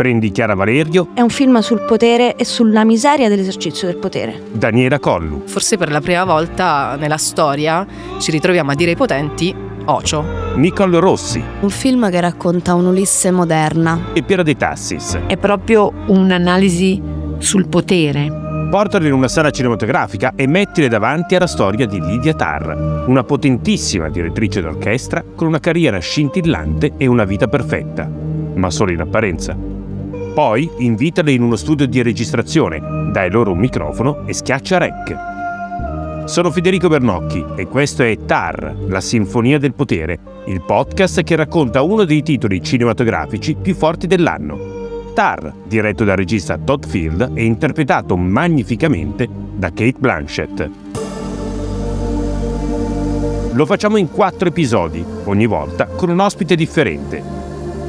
Prendi Chiara Valerio. È un film sul potere e sulla miseria dell'esercizio del potere. Daniela Collu. Forse per la prima volta nella storia ci ritroviamo a dire ai potenti Ocio. Nicole Rossi. Un film che racconta un'Ulisse moderna. E Piera De Tassis. È proprio un'analisi sul potere. Portalo in una sala cinematografica e mettile davanti alla storia di Lydia Tarr, una potentissima direttrice d'orchestra con una carriera scintillante e una vita perfetta, ma solo in apparenza. Poi invitale in uno studio di registrazione, dai loro un microfono e schiaccia rec. Sono Federico Bernocchi e questo è TAR, la Sinfonia del Potere, il podcast che racconta uno dei titoli cinematografici più forti dell'anno. TAR, diretto dal regista Todd Field e interpretato magnificamente da Kate Blanchett. Lo facciamo in quattro episodi, ogni volta con un ospite differente.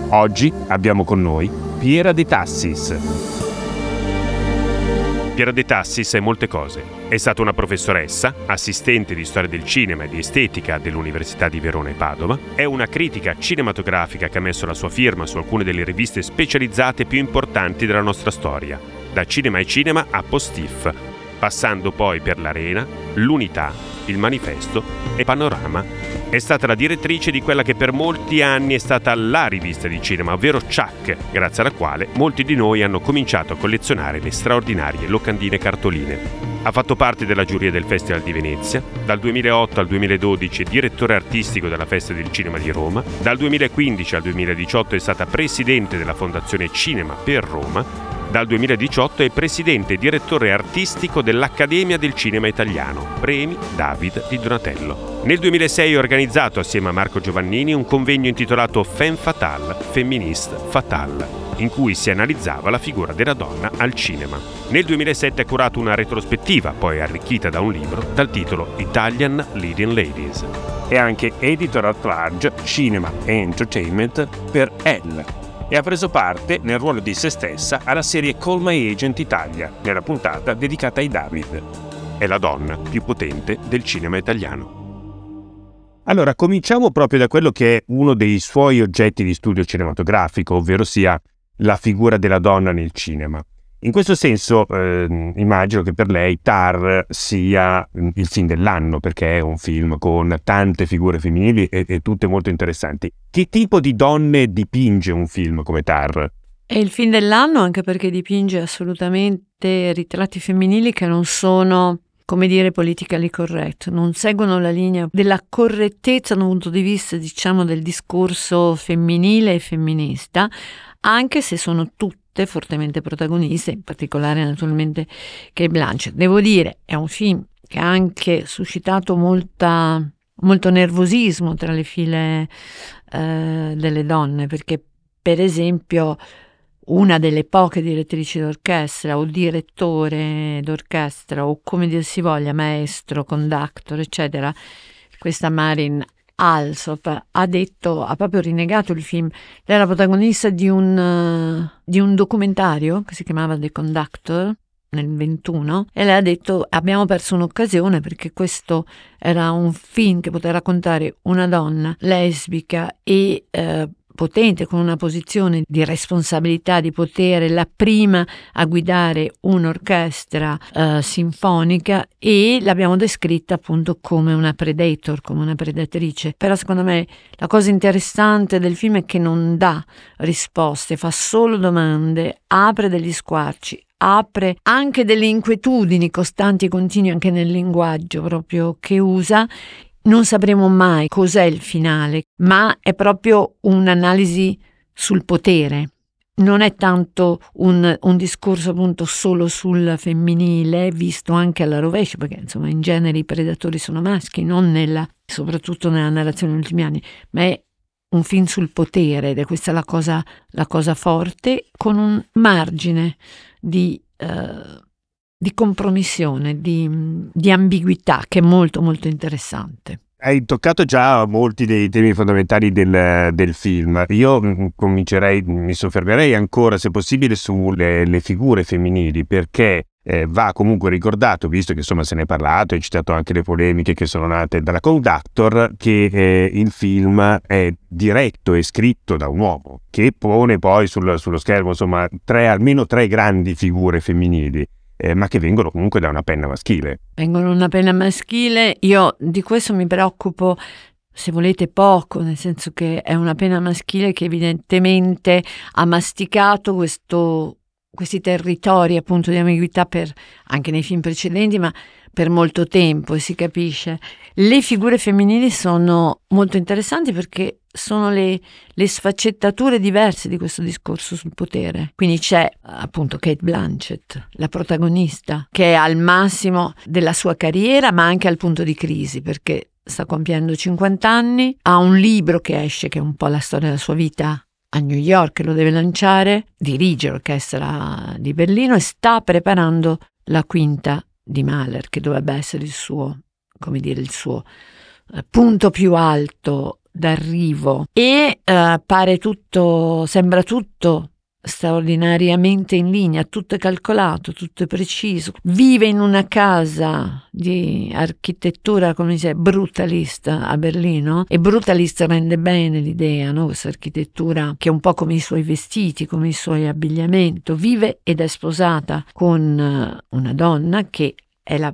Oggi abbiamo con noi Piera De Tassis. Piera De Tassis è molte cose. È stata una professoressa, assistente di storia del cinema e di estetica dell'Università di Verona e Padova, è una critica cinematografica che ha messo la sua firma su alcune delle riviste specializzate più importanti della nostra storia, da Cinema e Cinema a Postif, passando poi per l'Arena, l'Unità, il Manifesto e Panorama è stata la direttrice di quella che per molti anni è stata la rivista di cinema, ovvero Chuck, grazie alla quale molti di noi hanno cominciato a collezionare le straordinarie locandine cartoline. Ha fatto parte della giuria del Festival di Venezia, dal 2008 al 2012 è direttore artistico della Festa del Cinema di Roma, dal 2015 al 2018 è stata presidente della Fondazione Cinema per Roma dal 2018 è presidente e direttore artistico dell'Accademia del Cinema Italiano, Premi David di Donatello. Nel 2006 ha organizzato assieme a Marco Giovannini un convegno intitolato Femme Fatale, Feministe Fatale, in cui si analizzava la figura della donna al cinema. Nel 2007 ha curato una retrospettiva, poi arricchita da un libro, dal titolo Italian Leading Ladies. È anche editor at large Cinema e Entertainment per Elle, e ha preso parte nel ruolo di se stessa alla serie Call My Agent Italia, nella puntata dedicata ai David. È la donna più potente del cinema italiano. Allora, cominciamo proprio da quello che è uno dei suoi oggetti di studio cinematografico, ovvero sia la figura della donna nel cinema. In questo senso eh, immagino che per lei Tar sia mm, il film dell'anno perché è un film con tante figure femminili e, e, tutte molto interessanti. Che tipo di donne dipinge un film come Tar? È il film dell'anno anche perché dipinge assolutamente ritratti femminili che non sono come dire politically correct, non seguono la linea della correttezza da un punto di vista diciamo del discorso femminile e femminista, anche se sono tutte tutte fortemente protagoniste, in particolare naturalmente Kate Blanchett. Devo dire, è un film che ha anche suscitato molta, molto nervosismo tra le file eh, delle donne, perché per esempio una delle poche direttrici d'orchestra o direttore d'orchestra o come dir si voglia, maestro, conductor, eccetera, questa Marin Alsop ha detto, ha proprio rinnegato il film. Lei era protagonista di un, uh, di un documentario che si chiamava The Conductor nel 21 e lei ha detto abbiamo perso un'occasione perché questo era un film che poteva raccontare una donna lesbica e eh, potente, con una posizione di responsabilità, di potere, la prima a guidare un'orchestra uh, sinfonica e l'abbiamo descritta appunto come una predator, come una predatrice. Però secondo me la cosa interessante del film è che non dà risposte, fa solo domande, apre degli squarci, apre anche delle inquietudini costanti e continue anche nel linguaggio proprio che usa non sapremo mai cos'è il finale, ma è proprio un'analisi sul potere. Non è tanto un, un, discorso appunto solo sul femminile, visto anche alla rovescia, perché insomma in genere i predatori sono maschi, non nella, soprattutto nella narrazione degli ultimi anni, ma è un film sul potere ed è questa la cosa, la cosa forte, con un margine di... Uh, di compromissione, di, di ambiguità che è molto molto interessante. Hai toccato già molti dei temi fondamentali del, del, film. Io mm, comincerei, mi soffermerei ancora, se possibile, sulle figure femminili, perché eh, va comunque ricordato, visto che insomma se ne è parlato, hai citato anche le polemiche che sono nate dalla Conductor, che eh, il film è diretto e scritto da un uomo, che pone poi sul, sullo schermo insomma tre, almeno tre grandi figure femminili. Eh, ma che vengono comunque da una penna maschile. Vengono da una penna maschile, io di questo mi preoccupo se volete poco, nel senso che è una penna maschile che evidentemente ha masticato questo, questi territori appunto di ambiguità per, anche nei film precedenti, ma per molto tempo si capisce. Le figure femminili sono molto interessanti perché sono le, le, sfaccettature diverse di questo discorso sul potere. Quindi c'è appunto Kate Blanchett, la protagonista, che è al massimo della sua carriera, ma anche al punto di crisi, perché sta compiendo 50 anni, ha un libro che esce, che è un po' la storia della sua vita a New York, lo deve lanciare, dirige l'orchestra di Berlino e sta preparando la quinta di Mahler, che dovrebbe essere il suo, come dire, il suo eh, punto più alto d'arrivo e eh, pare tutto, sembra tutto straordinariamente in linea, tutto è calcolato, tutto è preciso. Vive in una casa di architettura, come dice, brutalista a Berlino e brutalista rende bene l'idea, no? questa architettura che è un po' come i suoi vestiti, come i suoi abbigliamento. Vive ed è sposata con eh, una donna che è la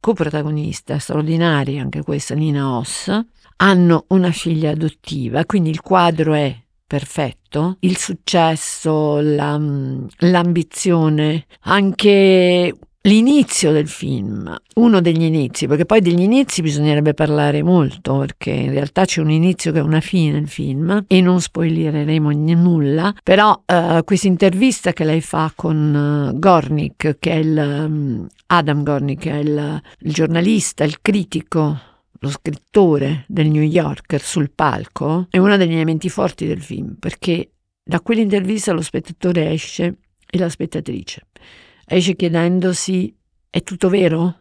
coprotagonista straordinaria, anche questa, Nina Hoss. Hanno una figlia adottiva, quindi il quadro è perfetto, il successo, la, l'ambizione, anche l'inizio del film, uno degli inizi, perché poi degli inizi bisognerebbe parlare molto, perché in realtà c'è un inizio che è una fine nel film e non spoilereremo nulla, però uh, questa intervista che lei fa con uh, Gornick, che è il um, Adam Gornick, che è il, il giornalista, il critico lo scrittore del New Yorker sul palco è uno degli elementi forti del film perché da quell'intervista lo spettatore esce e la spettatrice esce chiedendosi è tutto vero?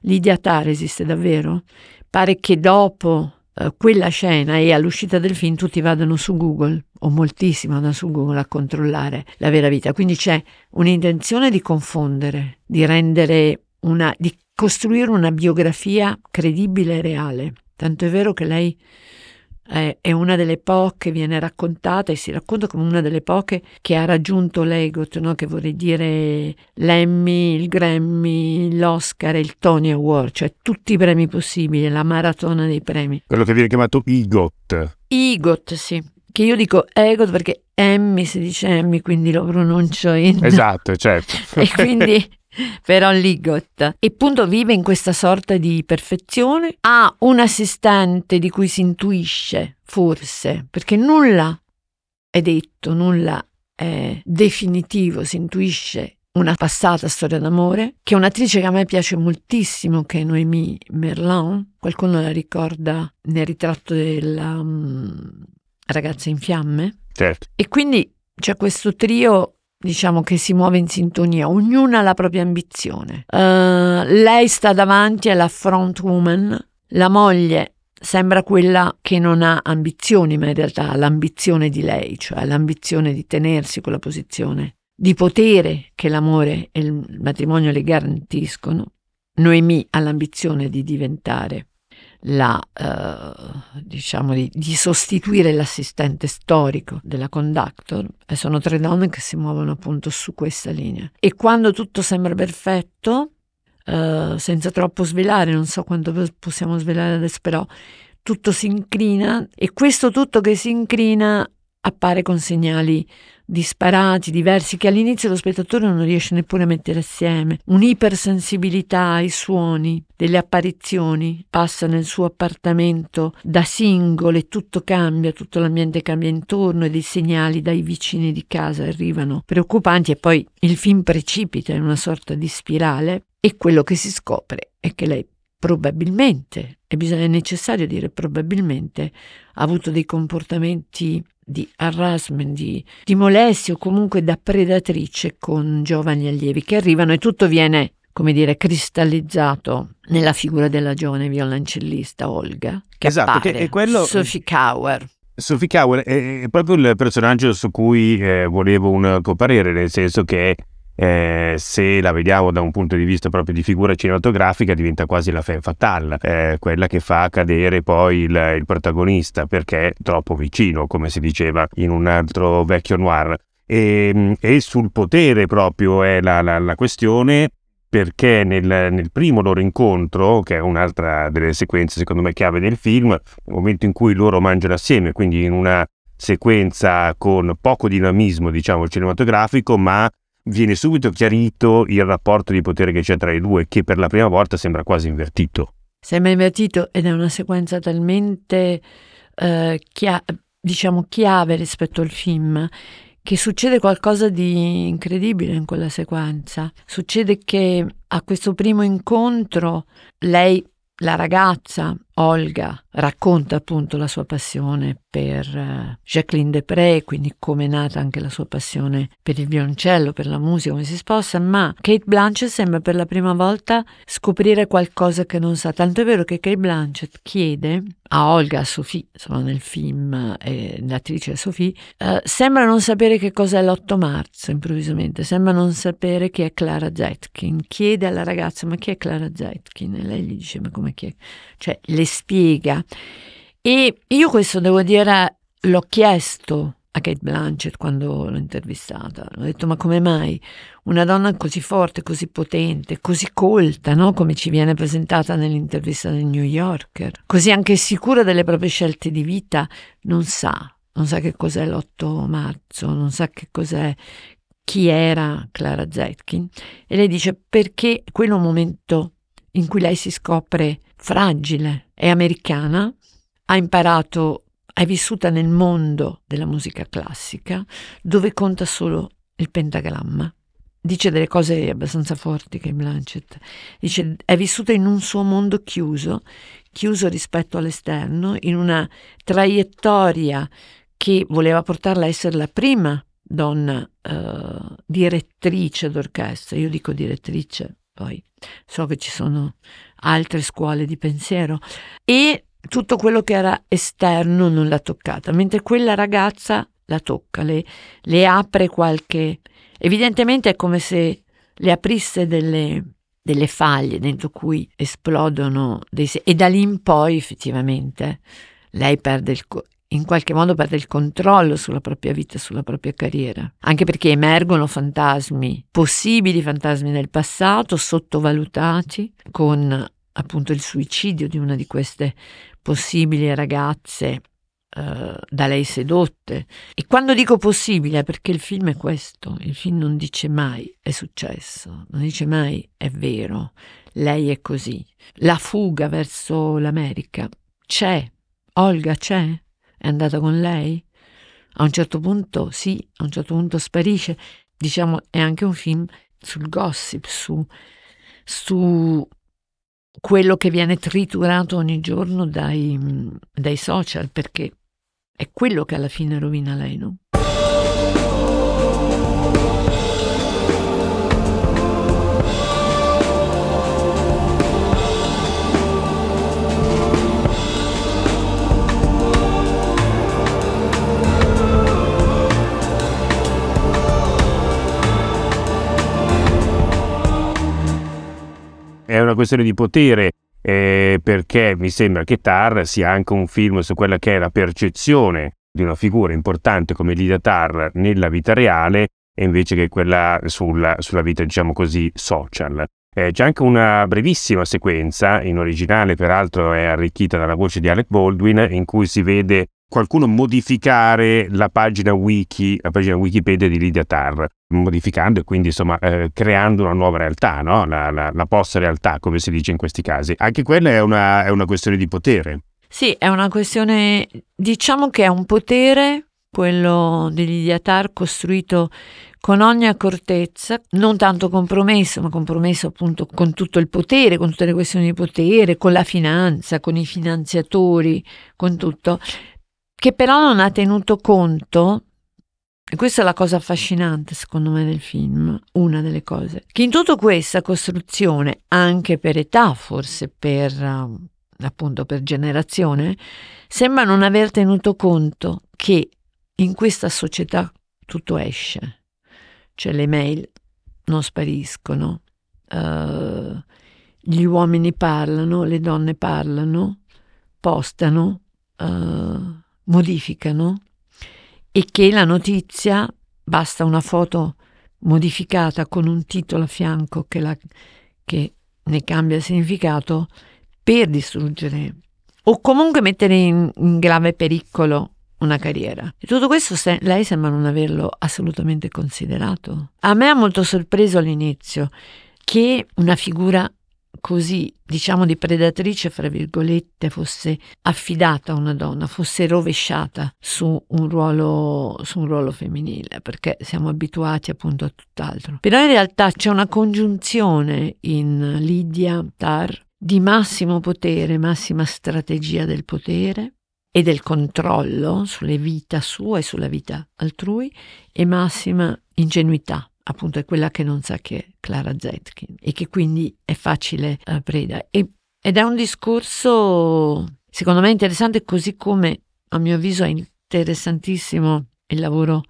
Lidia Tar esiste davvero? Pare che dopo uh, quella scena e all'uscita del film tutti vadano su Google o moltissimo vanno su Google a controllare la vera vita quindi c'è un'intenzione di confondere di rendere una, di costruire una biografia credibile e reale. Tanto è vero che lei è, una delle poche, viene raccontata e si racconta come una delle poche che ha raggiunto l'EGOT, no? che vorrei dire l'Emmy, il Grammy, l'Oscar e il Tony Award, cioè tutti i premi possibili, la maratona dei premi. Quello che viene chiamato IGOT. IGOT, sì. Che io dico EGOT perché Emmy si dice Emmy, quindi lo pronuncio in... Esatto, certo. e quindi però Ligot e appunto vive in questa sorta di perfezione. Ha un assistente di cui si intuisce forse perché nulla è detto nulla è definitivo. Si intuisce una passata storia d'amore che è un'attrice che a me piace moltissimo che è Noémie Merlan qualcuno la ricorda nel ritratto della um, ragazza in fiamme? Certo. e quindi c'è questo trio diciamo che si muove in sintonia, ognuna ha la propria ambizione. Uh, lei sta davanti alla front woman, la moglie sembra quella che non ha ambizioni, ma in realtà ha l'ambizione di lei, cioè l'ambizione di tenersi quella posizione di potere che l'amore e il matrimonio le garantiscono. Noemi ha l'ambizione di diventare la, eh, diciamo di, di, sostituire l'assistente storico della conductor e sono tre donne che si muovono appunto su questa linea. E quando tutto sembra perfetto, eh, senza troppo svelare, non so quanto possiamo svelare adesso, però tutto si incrina e questo tutto che si incrina appare con segnali disparati, diversi, che all'inizio lo spettatore non riesce neppure a mettere assieme. Un'ipersensibilità ai suoni delle apparizioni passa nel suo appartamento da singolo e tutto cambia, tutto l'ambiente cambia intorno e dei segnali dai vicini di casa arrivano preoccupanti e poi il film precipita in una sorta di spirale e quello che si scopre è che lei probabilmente, e bisogna necessario dire probabilmente, ha avuto dei comportamenti di harassment, di, di molestie o comunque da predatrice con giovani allievi che arrivano e tutto viene come dire, cristallizzato nella figura della giovane violoncellista Olga, che esatto, appare, che è quello... Sophie Kauer. Sophie Kauer è, proprio il personaggio su cui eh, volevo un tuo parere, nel senso che eh, se la vediamo da un punto di vista proprio di figura cinematografica, diventa quasi la femme fatale, eh, quella che fa cadere poi il, il, protagonista perché è troppo vicino, come si diceva in un altro vecchio noir. E, e sul potere proprio è la, la, la questione perché nel, nel, primo loro incontro, che è un'altra delle sequenze secondo me chiave del film, nel momento in cui loro mangiano assieme, quindi in una sequenza con poco dinamismo, diciamo, cinematografico, ma viene subito chiarito il rapporto di potere che c'è tra i due, che per la prima volta sembra quasi invertito. Sembra invertito ed è una sequenza talmente eh, chia- diciamo chiave rispetto al film che succede qualcosa di incredibile in quella sequenza. Succede che a questo primo incontro lei, la ragazza, Olga, racconta appunto la sua passione per uh, Jacqueline Depré, quindi come è nata anche la sua passione per il violoncello, per la musica, come si sposa, ma Kate Blanchett sembra per la prima volta scoprire qualcosa che non sa, tanto è vero che Kate Blanchett chiede a Olga, a Sophie, insomma nel film, eh, l'attrice Sophie, eh, sembra non sapere che cos'è l'8 marzo improvvisamente, sembra non sapere chi è Clara Zetkin, chiede alla ragazza ma chi è Clara Zetkin? E lei gli dice ma come chi è? Cioè le spiega. E io questo devo dire, l'ho chiesto a Kate Blanchett quando l'ho intervistata. Ho detto: Ma come mai una donna così forte, così potente, così colta, no? come ci viene presentata nell'intervista del New Yorker, così anche sicura delle proprie scelte di vita, non sa, non sa che cos'è l'8 marzo, non sa che cos'è chi era Clara Zetkin. E lei dice: Perché quello è un momento in cui lei si scopre fragile, è americana, ha imparato, è vissuta nel mondo della musica classica, dove conta solo il pentagramma. Dice delle cose abbastanza forti che Blanchett dice è vissuta in un suo mondo chiuso, chiuso rispetto all'esterno, in una traiettoria che voleva portarla a essere la prima donna uh, direttrice d'orchestra. Io dico direttrice, poi so che ci sono altre scuole di pensiero. E tutto quello che era esterno non l'ha toccata, mentre quella ragazza la tocca, le, le apre qualche... Evidentemente è come se le aprisse delle, delle faglie dentro cui esplodono dei... e da lì in poi effettivamente lei perde il, in qualche modo perde il controllo sulla propria vita, sulla propria carriera, anche perché emergono fantasmi, possibili fantasmi del passato, sottovalutati, con appunto il suicidio di una di queste possibili ragazze Uh, da lei sedotte. E quando dico possibile è perché il film è questo, il film non dice mai è successo, non dice mai è vero, lei è così. La fuga verso l'America c'è, Olga c'è, è andata con lei? A un certo punto sì, a un certo punto sparisce. Diciamo, è anche un film sul gossip, su, su quello che viene triturato ogni giorno dai, dai social, perché è quello che alla fine rovina lei, no? È una questione di potere eh, perché mi sembra che Tar sia anche un film su quella che è la percezione di una figura importante come Lydia Tar nella vita reale e invece che quella sulla, sulla vita, diciamo così, social. Eh, c'è anche una brevissima sequenza, in originale peraltro è arricchita dalla voce di Alec Baldwin, in cui si vede qualcuno modificare la pagina wiki, la pagina Wikipedia di Lydia Tarr, modificando e quindi insomma eh, creando una nuova realtà, no? la, la, la post realtà come si dice in questi casi. Anche quella è una, è una questione di potere. Sì, è una questione, diciamo che è un potere, quello di Lydia Tarr, costruito con ogni accortezza, non tanto compromesso, ma compromesso appunto con tutto il potere, con tutte le questioni di potere, con la finanza, con i finanziatori, con tutto, che però non ha tenuto conto, e questa è la cosa affascinante secondo me del film, una delle cose, che in tutta questa costruzione, anche per età, forse per uh, appunto per generazione, sembra non aver tenuto conto che in questa società tutto esce, cioè le mail non spariscono. Uh, gli uomini parlano, le donne parlano, postano, uh, modificano e che la notizia, basta una foto modificata con un titolo a fianco che, la, che ne cambia il significato, per distruggere o comunque mettere in, in grave pericolo una carriera. E tutto questo se, lei sembra non averlo assolutamente considerato. A me ha molto sorpreso all'inizio che una figura così, diciamo, di predatrice, fra virgolette, fosse affidata a una donna, fosse rovesciata su un ruolo, su un ruolo femminile, perché siamo abituati appunto a tutt'altro. Però in realtà c'è una congiunzione in Lydia Tar di massimo potere, massima strategia del potere e del controllo sulle vita sua e sulla vita altrui e massima ingenuità, appunto è quella che non sa che è Clara Zetkin e che quindi è facile uh, preda. E, ed è un discorso secondo me interessante così come a mio avviso è interessantissimo il lavoro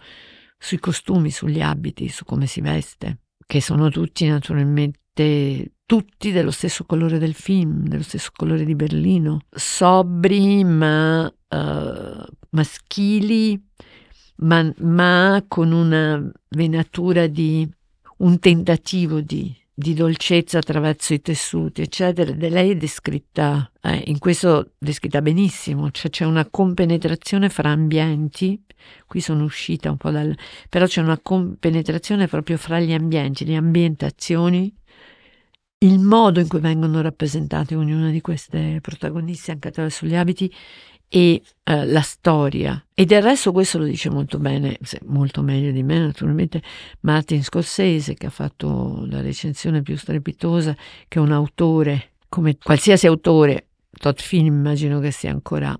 sui costumi, sugli abiti, su come si veste, che sono tutti naturalmente tutti dello stesso colore del film, dello stesso colore di Berlino, sobri ma uh, maschili, ma, ma, con una venatura di un tentativo di, di, dolcezza attraverso i tessuti, eccetera. E lei è descritta, eh, in questo descritta benissimo, cioè c'è una compenetrazione fra ambienti. Qui sono uscita un po' dal. però c'è una compenetrazione proprio fra gli ambienti, le ambientazioni il modo in cui vengono rappresentate ognuna di queste protagoniste anche attraverso gli abiti e eh, la storia. E del resto questo lo dice molto bene, molto meglio di me naturalmente, Martin Scorsese che ha fatto la recensione più strepitosa, che è un autore, come qualsiasi autore, Todd Film immagino che sia ancora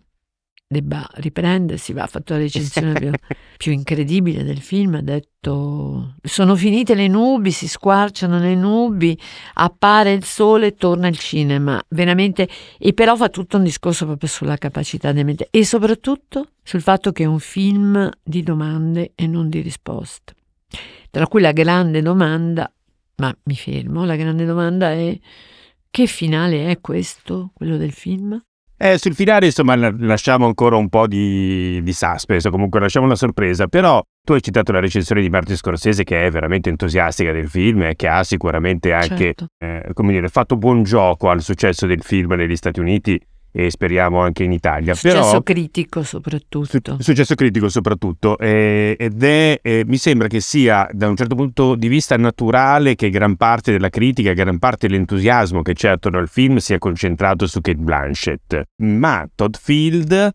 debba riprendersi, va, ha fatto la recensione più, più, incredibile del film, ha detto sono finite le nubi, si squarciano le nubi, appare il sole, torna il cinema, veramente, e però fa tutto un discorso proprio sulla capacità di mente e soprattutto sul fatto che è un film di domande e non di risposte, tra cui la grande domanda, ma mi fermo, la grande domanda è che finale è questo, quello del film? Eh, sul finale, insomma, lasciamo ancora un po' di, di suspense, comunque lasciamo una sorpresa, però tu hai citato la recensione di Martin Scorsese che è veramente entusiastica del film e che ha sicuramente anche, certo. eh, come dire, fatto buon gioco al successo del film negli Stati Uniti e speriamo anche in Italia. Successo Però, critico soprattutto. Su, successo critico soprattutto eh, ed è, eh, mi sembra che sia da un certo punto di vista naturale che gran parte della critica, gran parte dell'entusiasmo che c'è attorno al film sia concentrato su Kate Blanchett, ma Todd Field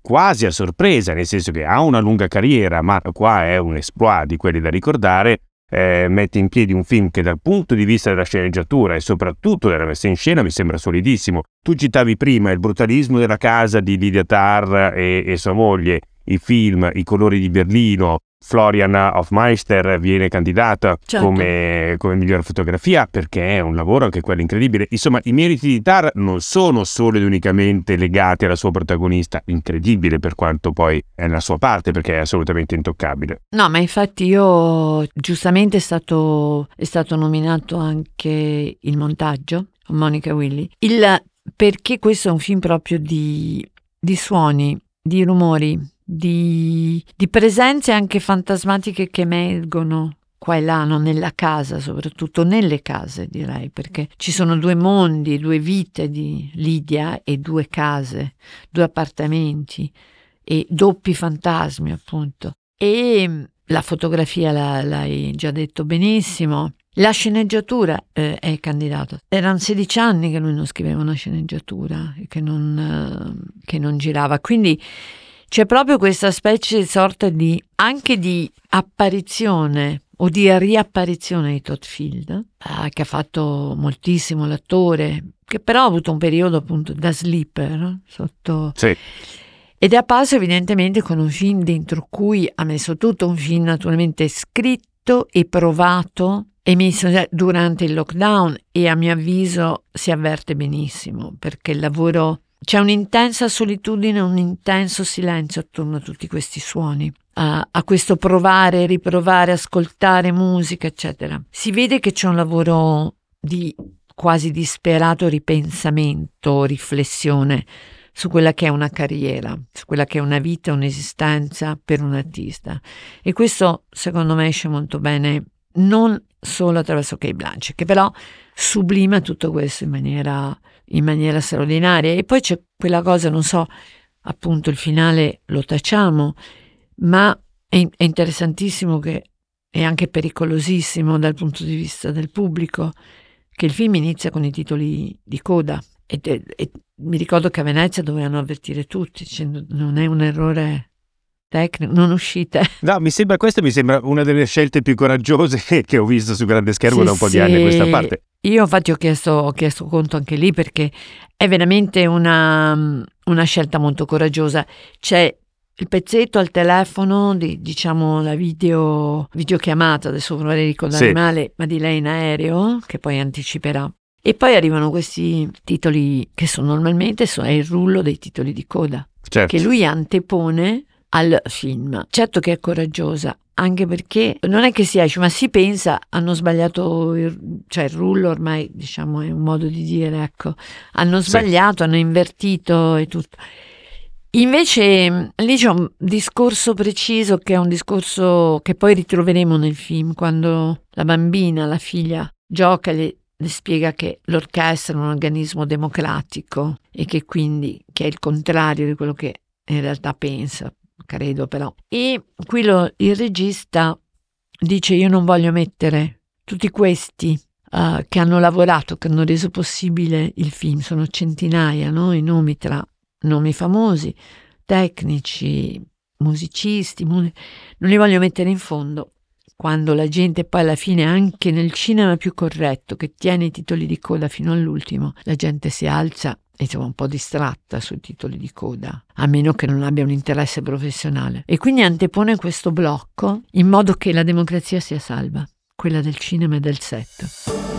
quasi a sorpresa, nel senso che ha una lunga carriera, ma qua è un exploit di quelli da ricordare, eh, mette in piedi un film che dal punto di vista della sceneggiatura e soprattutto della messa in scena mi sembra solidissimo. Tu citavi prima il brutalismo della casa di Lydia Tarr e, e sua moglie, i film, i colori di Berlino, Florian Hofmeister viene candidata certo. come, come miglior fotografia perché è un lavoro anche quello incredibile. Insomma, i meriti di Tar non sono solo ed unicamente legati alla sua protagonista, incredibile per quanto poi è la sua parte perché è assolutamente intoccabile. No, ma infatti io giustamente è stato, è stato nominato anche il montaggio Monica Willy. Il, perché questo è un film proprio di, di suoni, di rumori, di, di presenze anche fantasmatiche che emergono qua e là, non nella casa, soprattutto nelle case direi, perché ci sono due mondi, due vite di Lidia e due case, due appartamenti e doppi fantasmi appunto. E la fotografia la, l'hai già detto benissimo. La sceneggiatura eh, è candidata. Erano 16 anni che lui non scriveva una sceneggiatura che non, eh, che non girava. Quindi c'è proprio questa specie di sorta di anche di apparizione o di riapparizione di Todd Field, eh, che ha fatto moltissimo l'attore, che però ha avuto un periodo appunto da sleeper sotto... Sì. Ed è apparso evidentemente con un film dentro cui ha messo tutto un film naturalmente scritto e provato emesso durante il lockdown e a mio avviso si avverte benissimo perché il lavoro c'è un'intensa solitudine, un intenso silenzio attorno a tutti questi suoni. a, a questo provare, riprovare, ascoltare musica, eccetera. Si vede che c'è un lavoro di quasi disperato ripensamento, riflessione su quella che è una carriera, su quella che è una vita, un'esistenza per un artista. E questo secondo me esce molto bene non solo attraverso Kate Blanche, che però sublima tutto questo in maniera, in maniera straordinaria. E poi c'è quella cosa, non so, appunto il finale lo tacciamo, ma è, è interessantissimo che è anche pericolosissimo dal punto di vista del pubblico, che il film inizia con i titoli di coda e, e mi ricordo che a Venezia dovevano avvertire tutti, dicendo non è un errore tecnico, non uscite. No, mi sembra questa mi sembra una delle scelte più coraggiose che ho visto su grande schermo sì, da un po' sì. di anni a questa parte. Io infatti ho chiesto, ho chiesto conto anche lì perché è veramente una, una scelta molto coraggiosa. C'è il pezzetto al telefono di diciamo la video videochiamata adesso vorrei ricordare sì. male ma di lei in aereo che poi anticiperà e poi arrivano questi titoli che sono normalmente sono il rullo dei titoli di coda certo. che lui antepone al film. Certo che è coraggiosa anche perché non è che si esce ma si pensa hanno sbagliato il, cioè il rullo ormai diciamo è un modo di dire ecco. Hanno sbagliato sì. hanno invertito e tutto. Invece lì c'è un discorso preciso che è un discorso che poi ritroveremo nel film quando la bambina, la figlia, gioca e le, le spiega che l'orchestra è un organismo democratico e che quindi che è il contrario di quello che in realtà pensa, credo però. E qui lo, il regista dice io non voglio mettere tutti questi uh, che hanno lavorato, che hanno reso possibile il film, sono centinaia no? i nomi tra nomi famosi, tecnici, musicisti, non li voglio mettere in fondo. Quando la gente poi alla fine, anche nel cinema più corretto, che tiene i titoli di coda fino all'ultimo, la gente si alza e si va un po' distratta sui titoli di coda, a meno che non abbia un interesse professionale. E quindi antepone questo blocco in modo che la democrazia sia salva, quella del cinema e del set.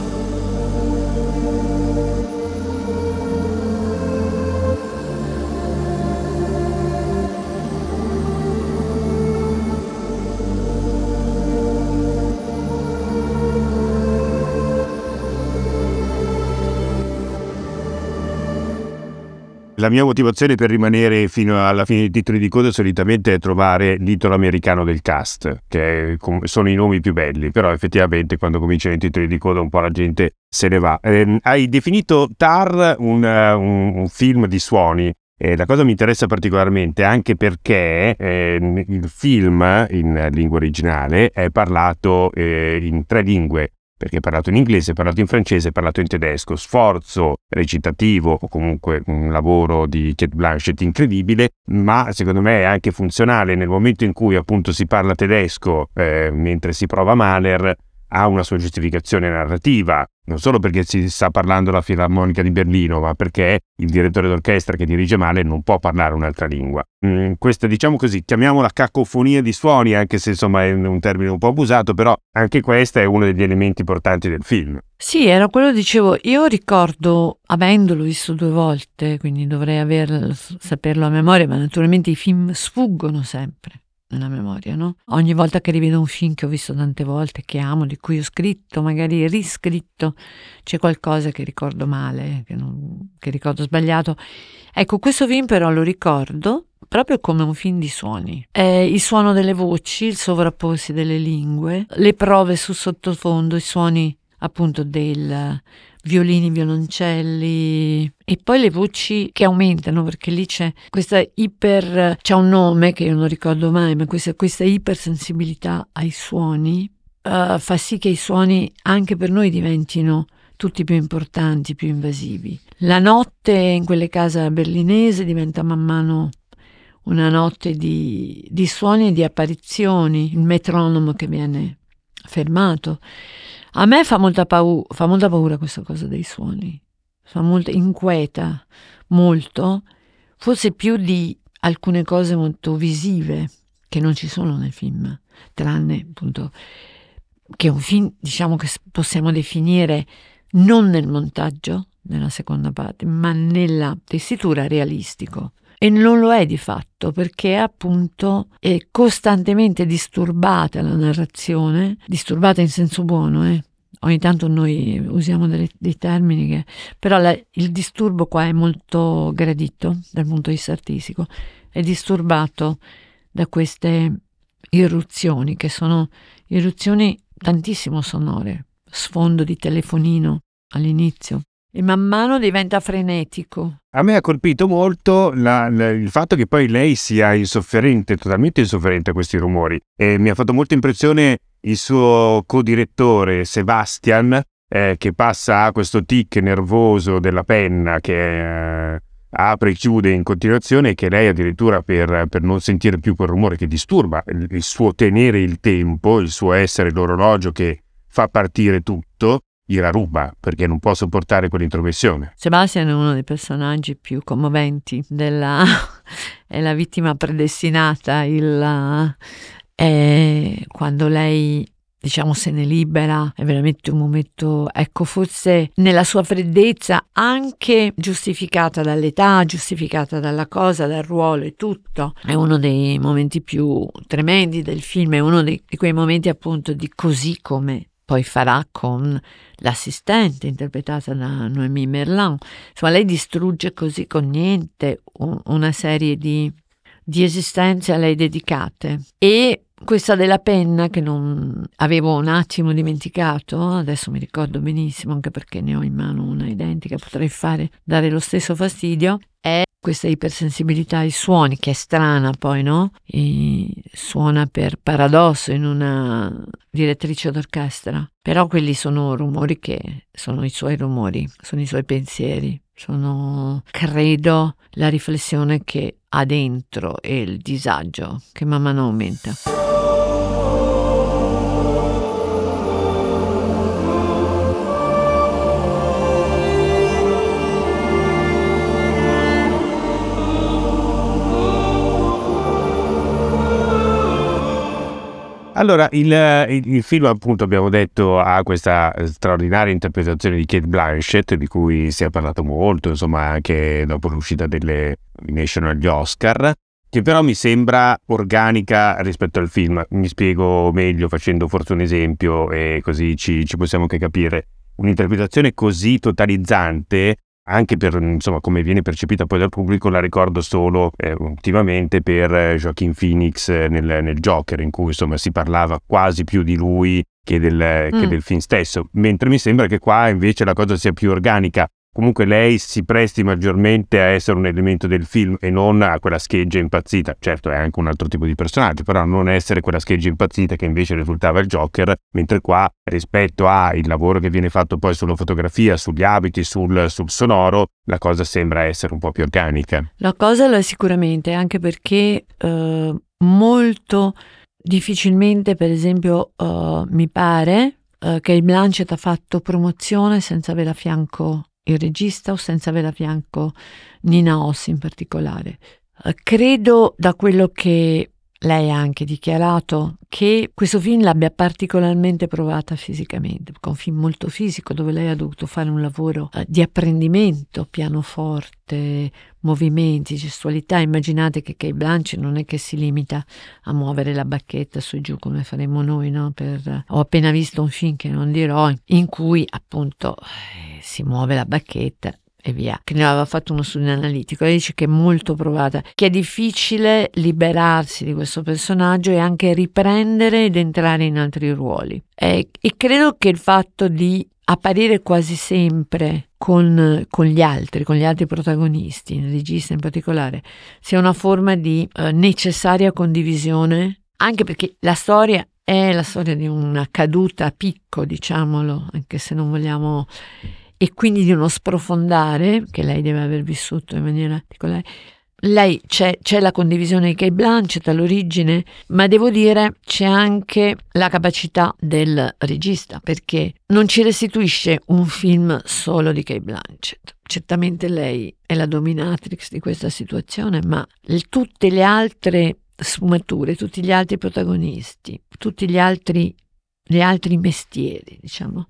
La mia motivazione per rimanere fino alla fine dei titoli di coda solitamente è trovare l'italo americano del cast, che sono i nomi più belli, però effettivamente quando cominciano i titoli di coda un po' la gente se ne va. Eh, hai definito Tar un, un, un film di suoni, eh, la cosa mi interessa particolarmente anche perché eh, il film in lingua originale è parlato eh, in tre lingue, perché è parlato in inglese, è parlato in francese, è parlato in tedesco. Sforzo recitativo o comunque un lavoro di Kate Blanchett incredibile, ma secondo me è anche funzionale nel momento in cui appunto si parla tedesco eh, mentre si prova Mahler ha una sua giustificazione narrativa, non solo perché si sta parlando la Filarmonica di Berlino, ma perché il direttore d'orchestra che dirige male non può parlare un'altra lingua. Mm, questa, diciamo così, chiamiamola cacofonia di suoni, anche se insomma è un termine un po' abusato, però anche questo è uno degli elementi importanti del film. Sì, era quello che dicevo, io ricordo, avendolo visto due volte, quindi dovrei aver, saperlo a memoria, ma naturalmente i film sfuggono sempre nella memoria, no? Ogni volta che rivedo un film che ho visto tante volte, che amo, di cui ho scritto, magari riscritto, c'è qualcosa che ricordo male, che, non, che ricordo sbagliato. Ecco, questo film però lo ricordo proprio come un film di suoni. È il suono delle voci, il sovrapporsi delle lingue, le prove su sottofondo, i suoni appunto del violini, violoncelli e poi le voci che aumentano perché lì c'è questa iper, c'è un nome che io non ricordo mai, ma questa, questa ipersensibilità ai suoni uh, fa sì che i suoni anche per noi diventino tutti più importanti, più invasivi. La notte in quelle case berlinese diventa man mano una notte di, di suoni e di apparizioni, il metronomo che viene fermato a me fa molta, pau- fa molta paura questa cosa dei suoni, fa molto, inquieta molto, forse più di alcune cose molto visive che non ci sono nel film, tranne appunto che è un film diciamo che possiamo definire non nel montaggio, nella seconda parte, ma nella tessitura realistico, e non lo è di fatto perché appunto è costantemente disturbata la narrazione, disturbata in senso buono, eh. Ogni tanto noi usiamo delle, dei termini che... però la, il disturbo qua è molto gradito dal punto di vista artistico, è disturbato da queste irruzioni che sono irruzioni tantissimo sonore, sfondo di telefonino all'inizio e man mano diventa frenetico. A me ha colpito molto la, la, il fatto che poi lei sia insofferente, totalmente insofferente a questi rumori. E mi ha fatto molta impressione il suo co-direttore Sebastian, eh, che passa a questo tic nervoso della penna che eh, apre e chiude in continuazione e che lei addirittura per, per, non sentire più quel rumore che disturba il, il suo tenere il tempo, il suo essere l'orologio che fa partire tutto, gliela ruba perché non può sopportare quell'intromissione. Sebastian è uno dei personaggi più commoventi della è la vittima predestinata il, è quando lei diciamo se ne libera è veramente un momento ecco forse nella sua freddezza anche giustificata dall'età giustificata dalla cosa dal ruolo e tutto è uno dei momenti più tremendi del film è uno di quei momenti appunto di così come poi farà con l'assistente interpretata da Noémie Merlan. Insomma, lei distrugge così con niente una serie di, di esistenze a lei dedicate. E questa della penna che non avevo un attimo dimenticato, adesso mi ricordo benissimo anche perché ne ho in mano una identica, potrei fare dare lo stesso fastidio, è questa ipersensibilità ai suoni che è strana poi, no? E suona per paradosso in una direttrice d'orchestra, però quelli sono rumori che sono i suoi rumori, sono i suoi pensieri, sono credo la riflessione che ha dentro e il disagio che man mano aumenta. Allora, il, il, il, film appunto abbiamo detto ha questa straordinaria interpretazione di Kate Blanchett di cui si è parlato molto, insomma anche dopo l'uscita delle nomination agli Oscar, che però mi sembra organica rispetto al film. Mi spiego meglio facendo forse un esempio e così ci, ci possiamo anche capire. Un'interpretazione così totalizzante anche per insomma, come viene percepita poi dal pubblico, la ricordo solo eh, ultimamente per eh, Joaquin Phoenix eh, nel, nel, Joker, in cui insomma, si parlava quasi più di lui che del, mm. che del film stesso, mentre mi sembra che qua invece la cosa sia più organica comunque lei si presti maggiormente a essere un elemento del film e non a quella scheggia impazzita. Certo, è anche un altro tipo di personaggio, però non essere quella scheggia impazzita che invece risultava il Joker, mentre qua rispetto al lavoro che viene fatto poi sulla fotografia, sugli abiti, sul, sul sonoro, la cosa sembra essere un po' più organica. La cosa lo è sicuramente, anche perché eh, molto difficilmente, per esempio, eh, mi pare eh, che il Blanchett ha fatto promozione senza avere a fianco il regista o senza avere a fianco Nina Oss in particolare. Uh, credo da quello che lei ha anche dichiarato che questo film l'abbia particolarmente provata fisicamente, un film molto fisico dove lei ha dovuto fare un lavoro uh, di apprendimento, pianoforte, movimenti, gestualità. Immaginate che Kay Blanche non è che si limita a muovere la bacchetta su e giù come faremo noi, no? Per, ho appena visto un film che non dirò, in cui appunto eh, si muove la bacchetta e via, che ne aveva fatto uno studio analitico, lei dice che è molto provata, che è difficile liberarsi di questo personaggio e anche riprendere ed entrare in altri ruoli. E, e credo che il fatto di apparire quasi sempre con, con, gli altri, con gli altri protagonisti, il regista in particolare, sia una forma di eh, necessaria condivisione, anche perché la storia è la storia di una caduta a picco, diciamolo, anche se non vogliamo e quindi di uno sprofondare che lei deve aver vissuto in maniera particolare. Lei c'è, c'è la condivisione di Kate Blanchett all'origine, ma devo dire c'è anche la capacità del regista, perché non ci restituisce un film solo di Kate Blanchett. Certamente lei è la dominatrix di questa situazione, ma tutte le altre sfumature, tutti gli altri protagonisti, tutti gli altri, gli altri mestieri, diciamo,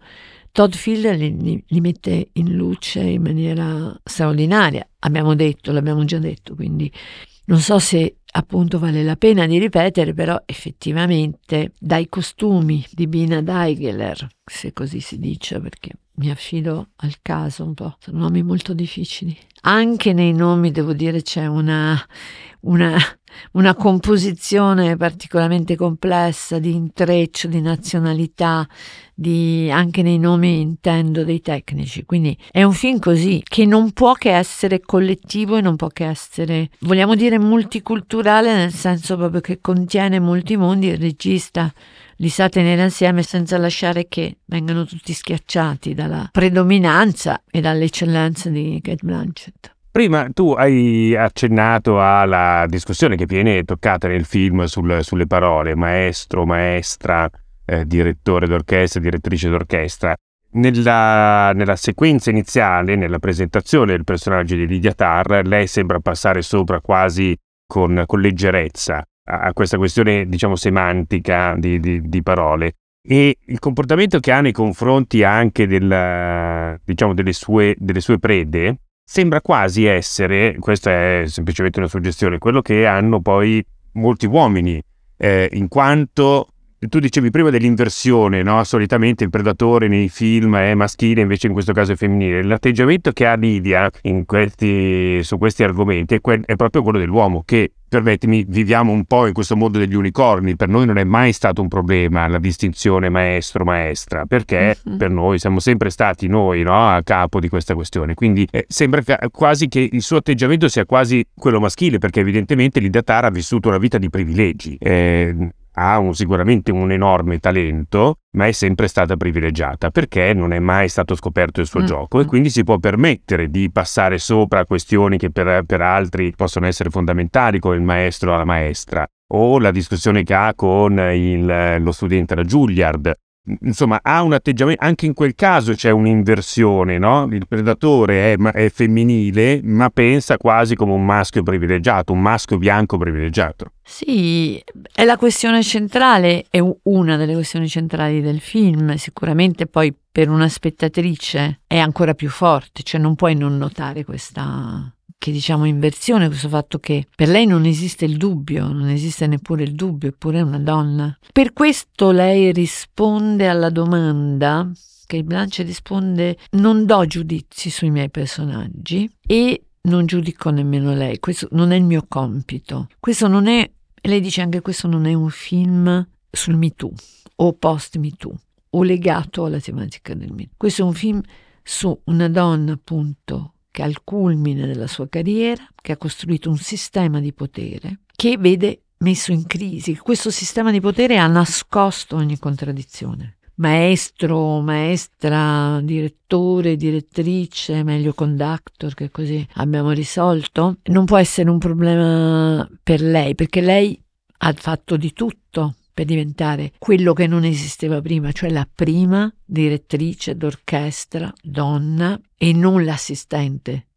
Todd Field li, li, mette in luce in maniera straordinaria. Abbiamo detto, l'abbiamo già detto, quindi non so se appunto vale la pena di ripetere, però effettivamente dai costumi di Bina Deigeler, se così si dice, perché mi affido al caso un po', sono nomi molto difficili. Anche nei nomi, devo dire, c'è una, una, una composizione particolarmente complessa di intreccio, di nazionalità, di, anche nei nomi intendo dei tecnici. Quindi è un film così che non può che essere collettivo e non può che essere, vogliamo dire, multiculturale nel senso proprio che contiene molti mondi. Il regista li sa tenere assieme senza lasciare che vengano tutti schiacciati dalla predominanza e dall'eccellenza di Kate Blanchett. Prima tu hai accennato alla discussione che viene toccata nel film sul, sulle parole maestro, maestra, eh, direttore d'orchestra, direttrice d'orchestra. Nella, nella, sequenza iniziale, nella presentazione del personaggio di Lydia Tarr, lei sembra passare sopra quasi con, con leggerezza a, a, questa questione, diciamo, semantica di, di, di, parole. E il comportamento che ha nei confronti anche del, diciamo, delle, sue, delle sue prede, sembra quasi essere, questa è semplicemente una suggestione, quello che hanno poi molti uomini, eh, in quanto tu dicevi prima dell'inversione, no? solitamente il predatore nei film è maschile, invece in questo caso è femminile. L'atteggiamento che ha Lidia questi, su questi argomenti è, que- è, proprio quello dell'uomo, che, permettimi, viviamo un po' in questo mondo degli unicorni, per noi non è mai stato un problema la distinzione maestro-maestra, perché mm-hmm. per noi siamo sempre stati noi no? a capo di questa questione. Quindi eh, sembra quasi che il suo atteggiamento sia quasi quello maschile, perché evidentemente Lidia Tara ha vissuto una vita di privilegi. Eh, ha un, sicuramente un enorme talento, ma è sempre stata privilegiata perché non è mai stato scoperto il suo mm. gioco e quindi si può permettere di passare sopra questioni che per, per altri possono essere fondamentali, come il maestro o la maestra, o la discussione che ha con il, lo studente da Juilliard, insomma, ha un atteggiamento, anche in quel caso c'è un'inversione, no? Il predatore è, è, femminile, ma pensa quasi come un maschio privilegiato, un maschio bianco privilegiato. Sì, è la questione centrale, è una delle questioni centrali del film, sicuramente poi per una spettatrice è ancora più forte, cioè non puoi non notare questa che diciamo inversione, questo fatto che per lei non esiste il dubbio, non esiste neppure il dubbio, eppure è una donna. Per questo lei risponde alla domanda che Blanche risponde non do giudizi sui miei personaggi e non giudico nemmeno lei, questo non è il mio compito. Questo non è, lei dice anche questo non è un film sul Me Too o post Me Too o legato alla tematica del Me Too. Questo è un film su una donna appunto che al culmine della sua carriera, che ha costruito un sistema di potere che vede messo in crisi. Questo sistema di potere ha nascosto ogni contraddizione. Maestro, maestra, direttore, direttrice, meglio conductor, che così abbiamo risolto, non può essere un problema per lei, perché lei ha fatto di tutto per diventare quello che non esisteva prima, cioè la prima direttrice d'orchestra donna e non l'assistente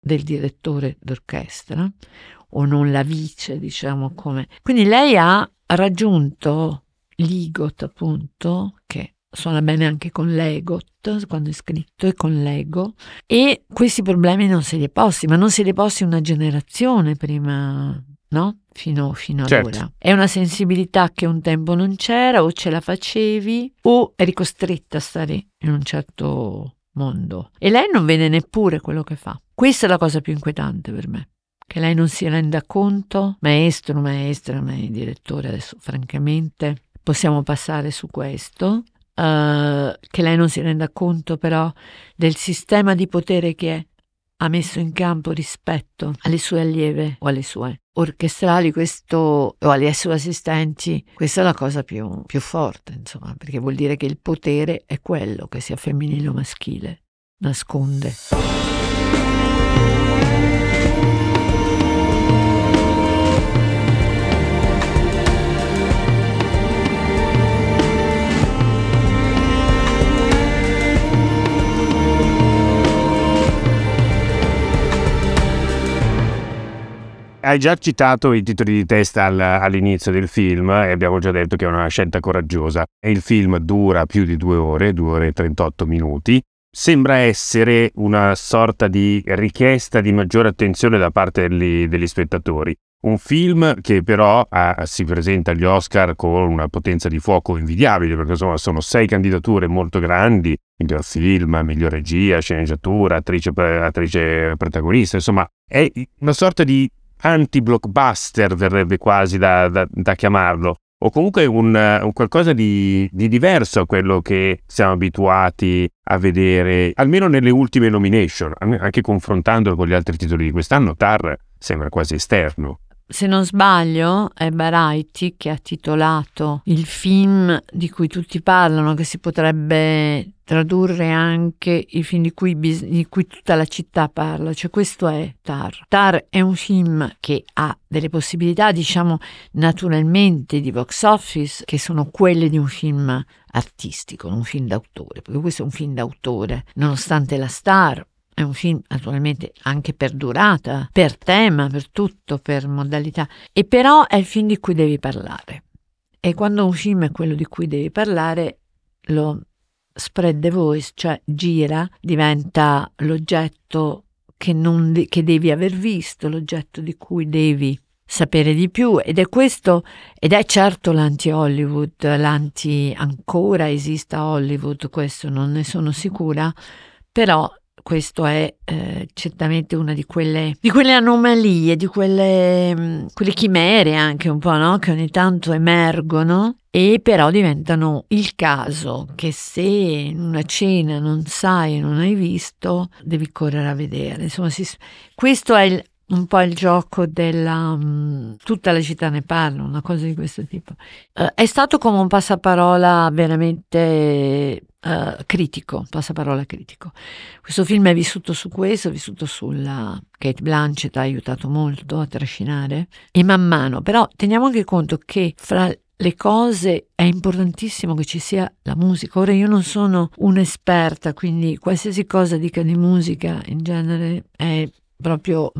del direttore d'orchestra o non la vice, diciamo come. Quindi lei ha raggiunto l'IGOT, appunto, che suona bene anche con l'EGOT quando è scritto e con l'ego e questi problemi non se li è posti, ma non se li è posti una generazione prima no? Fino, fino certo. ad ora. È una sensibilità che un tempo non c'era, o ce la facevi, o eri costretta a stare in un certo mondo. E lei non vede neppure quello che fa. Questa è la cosa più inquietante per me. Che lei non si renda conto, maestro, maestra, ma direttore, adesso francamente possiamo passare su questo, uh, che lei non si renda conto però del sistema di potere che è ha messo in campo rispetto alle sue allieve o alle sue orchestrali questo, o alle sue assistenti, questa è la cosa più, più forte, insomma, perché vuol dire che il potere è quello che sia femminile o maschile, nasconde. Hai già citato i titoli di testa al, all'inizio del film e abbiamo già detto che è una scelta coraggiosa. Il film dura più di due ore, due ore e 38 minuti. Sembra essere una sorta di richiesta di maggiore attenzione da parte degli, degli spettatori. Un film che però ah, si presenta agli Oscar con una potenza di fuoco invidiabile, perché insomma sono sei candidature molto grandi, miglior film, miglior regia, sceneggiatura, attrice, attrice protagonista, insomma è una sorta di anti-blockbuster verrebbe quasi da, da, da chiamarlo, o comunque un, un qualcosa di, di, diverso a quello che siamo abituati a vedere, almeno nelle ultime nomination, anche confrontandolo con gli altri titoli di quest'anno, Tar sembra quasi esterno se non sbaglio, è Variety che ha titolato il film di cui tutti parlano, che si potrebbe tradurre anche il film di cui, di cui, tutta la città parla, cioè questo è Tar. Tar è un film che ha delle possibilità, diciamo, naturalmente di box office, che sono quelle di un film artistico, un film d'autore, perché questo è un film d'autore, nonostante la star è un film naturalmente anche per durata, per tema, per tutto, per modalità, e però è il film di cui devi parlare. E quando un film è quello di cui devi parlare, lo spread the voice, cioè gira, diventa l'oggetto che, de- che devi aver visto, l'oggetto di cui devi sapere di più ed è questo ed è certo l'anti-Hollywood, l'anti ancora esista Hollywood, questo non ne sono sicura, però questo è eh, certamente una di quelle, di quelle anomalie, di quelle, mh, mm, quelle, chimere anche un po', no? che ogni tanto emergono e però diventano il caso che se in una cena non sai, non hai visto, devi correre a vedere. Insomma, si, questo è il, un po' il gioco della um, tutta la città ne parla, una cosa di questo tipo. Uh, è stato come un passaparola veramente uh, critico, passaparola critico. Questo film è vissuto su questo, è vissuto sulla Kate Blanchett, ha aiutato molto a trascinare e man mano, però teniamo anche conto che fra le cose è importantissimo che ci sia la musica. Ora io non sono un'esperta, quindi qualsiasi cosa dica di musica in genere è proprio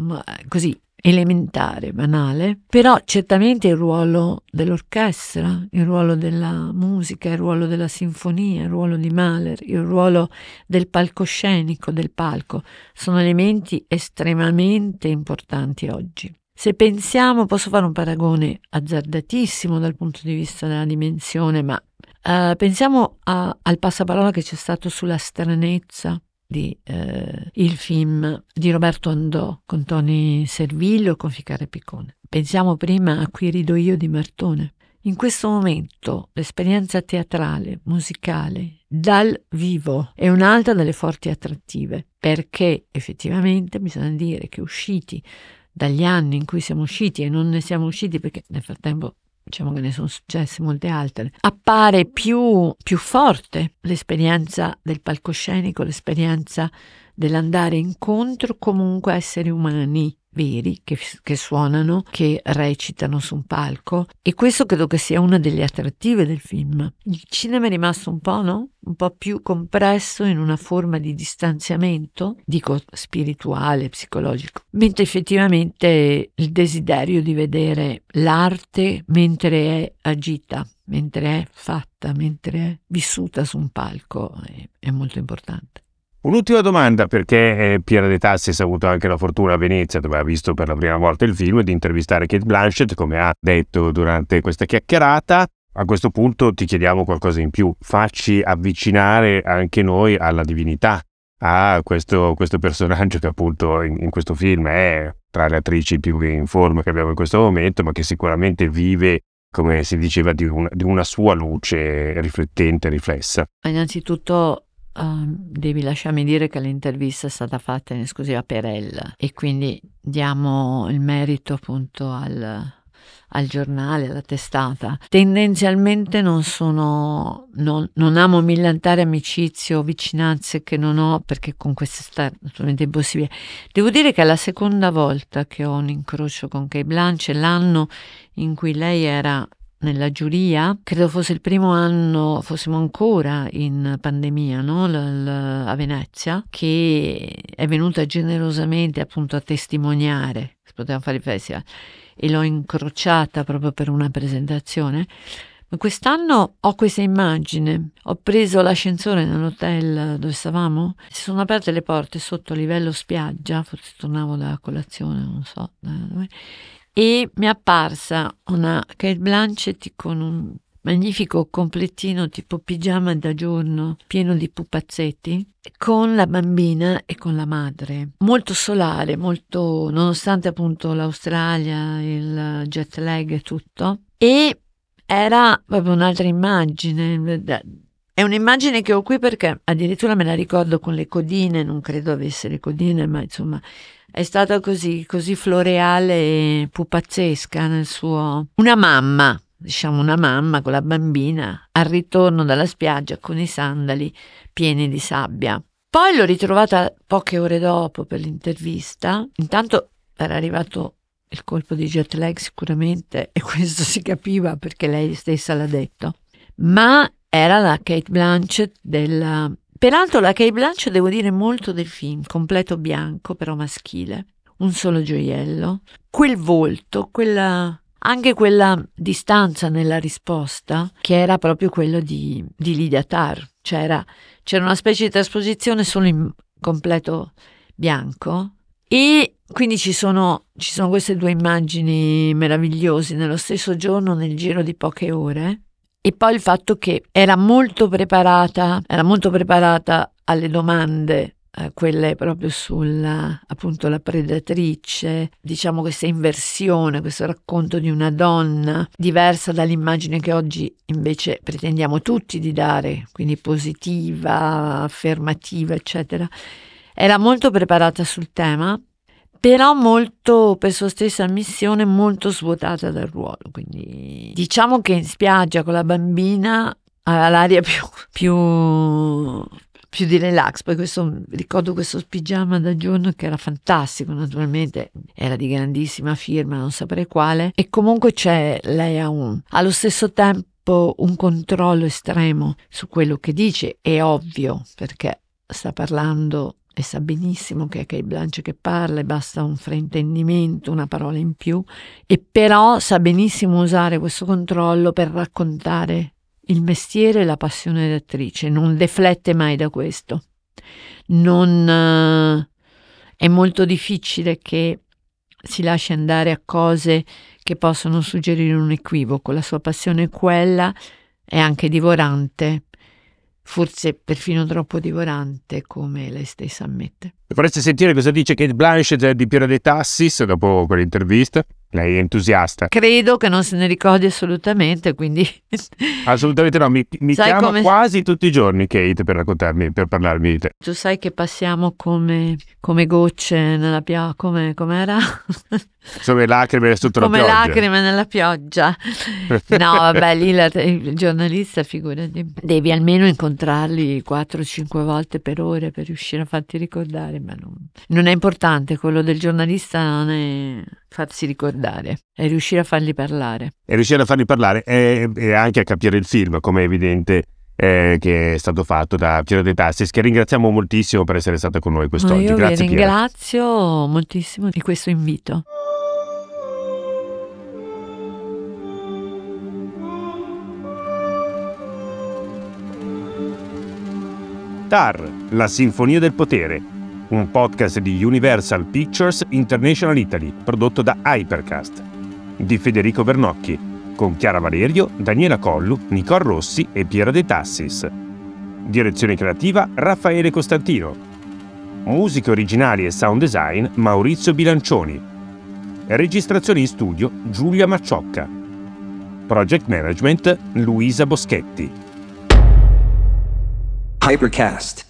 così elementare, banale, però certamente il ruolo dell'orchestra, il ruolo della musica, il ruolo della sinfonia, il ruolo di Mahler, il ruolo del palcoscenico, del palco, sono elementi estremamente importanti oggi. Se pensiamo, posso fare un paragone azzardatissimo dal punto di vista della dimensione, ma uh, pensiamo a, al passaparola che c'è stato sulla stranezza di eh, il film di Roberto Andò con Tony Servillo con Ficare Piccone. Pensiamo prima a Qui rido io di Martone. In questo momento l'esperienza teatrale, musicale, dal vivo è un'altra delle forti attrattive, perché effettivamente bisogna dire che usciti dagli anni in cui siamo usciti e non ne siamo usciti perché nel frattempo diciamo che ne sono successe molte altre, appare più, più forte l'esperienza del palcoscenico, l'esperienza dell'andare incontro comunque a esseri umani veri che, che, suonano, che recitano su un palco e questo credo che sia una delle attrattive del film. Il cinema è rimasto un po', no? Un po' più compresso in una forma di distanziamento, dico spirituale, psicologico, mentre effettivamente il desiderio di vedere l'arte mentre è agita, mentre è fatta, mentre è vissuta su un palco è, è molto importante. Un'ultima domanda, perché eh, Piera De Tassis ha avuto anche la fortuna a Venezia, dove ha visto per la prima volta il film, di intervistare Kate Blanchett, come ha detto durante questa chiacchierata. A questo punto ti chiediamo qualcosa in più, facci avvicinare anche noi alla divinità, a questo, questo personaggio che appunto in, in, questo film è tra le attrici più in forma che abbiamo in questo momento, ma che sicuramente vive, come si diceva, di una, di una sua luce riflettente, riflessa. Innanzitutto Uh, devi lasciarmi dire che l'intervista è stata fatta in esclusiva per Elle e quindi diamo il merito appunto al, al giornale, alla testata. Tendenzialmente non sono, non, non amo millantare amicizie o vicinanze che non ho perché con queste sta naturalmente impossibile. Devo dire che è la seconda volta che ho un incrocio con Kay Blanche, l'anno in cui lei era nella giuria, credo fosse il primo anno, fossimo ancora in pandemia, no? l- l- a Venezia, che è venuta generosamente appunto a testimoniare, si poteva fare il festival, e l'ho incrociata proprio per una presentazione. Quest'anno ho questa immagine, ho preso l'ascensore nell'hotel dove stavamo, si sono aperte le porte sotto livello spiaggia, forse tornavo da colazione, non so, e mi è apparsa una Kate Blanchett con un magnifico completino tipo pigiama da giorno pieno di pupazzetti con la bambina e con la madre. Molto solare molto nonostante appunto l'Australia il jet lag e tutto. E era proprio un'altra immagine è un'immagine che ho qui perché addirittura me la ricordo con le codine non credo avesse le codine ma insomma è stata così, così floreale e pupazzesca nel suo... Una mamma, diciamo una mamma con la bambina, al ritorno dalla spiaggia con i sandali pieni di sabbia. Poi l'ho ritrovata poche ore dopo per l'intervista. Intanto era arrivato il colpo di jet lag sicuramente e questo si capiva perché lei stessa l'ha detto. Ma era la Kate Blanchett della Peraltro la Kate Blanche devo dire molto del film, completo bianco però maschile, un solo gioiello, quel volto, quella anche quella distanza nella risposta che era proprio quello di, di Lydia Tarr, c'era, c'era una specie di trasposizione solo in completo bianco e quindi ci sono, ci sono queste due immagini meravigliose nello stesso giorno nel giro di poche ore e poi il fatto che era molto preparata, era molto preparata alle domande eh, quelle proprio sulla appunto la predatrice, diciamo questa inversione, questo racconto di una donna diversa dall'immagine che oggi invece pretendiamo tutti di dare, quindi positiva, affermativa, eccetera. Era molto preparata sul tema però molto, per sua stessa ammissione, molto svuotata dal ruolo. Quindi diciamo che in spiaggia con la bambina aveva l'aria più, più, più di relax. Poi questo, ricordo questo pigiama da giorno che era fantastico, naturalmente era di grandissima firma, non saprei quale. E comunque c'è, lei ha un, allo stesso tempo un controllo estremo su quello che dice, è ovvio perché sta parlando e sa benissimo che è Kate Blanche che parla e basta un fraintendimento, una parola in più, e però sa benissimo usare questo controllo per raccontare il mestiere e la passione d'attrice, non deflette mai da questo. Non, uh, è molto difficile che si lasci andare a cose che possono suggerire un equivoco. La sua passione è quella, è anche divorante forse perfino troppo divorante, come lei stessa ammette. Vorreste sentire cosa dice Kate Blanchett di Piero De Tassis dopo quell'intervista? Lei è entusiasta. Credo che non se ne ricordi assolutamente, quindi... assolutamente no, mi, mi chiama come... quasi tutti i giorni Kate per raccontarmi, per parlarmi di te. Tu sai che passiamo come, come gocce nella pioggia, come com'era? Come lacrime sotto la pioggia. Come lacrime nella pioggia. No, vabbè, lì la, il giornalista, figurati, devi almeno incontrarli 4-5 volte per ore per riuscire a farti ricordare, ma non, non è importante, quello del giornalista non è farsi ricordare, è riuscire a farli parlare. E riuscire a farli parlare e, e anche a capire il film, come è evidente eh, che è stato fatto da Piero De Tassis, che ringraziamo moltissimo per essere stata con noi quest'oggi. io Grazie vi ringrazio Piero. moltissimo di questo invito. TAR, la Sinfonia del Potere, un podcast di Universal Pictures International Italy, prodotto da Hypercast, di Federico Vernocchi, con Chiara Valerio, Daniela Collu, Nicole Rossi e Piero De Tassis. Direzione creativa Raffaele Costantino. Musiche originali e sound design Maurizio Bilancioni. Registrazione in studio Giulia Macciocca. Project Management Luisa Boschetti. Hypercast.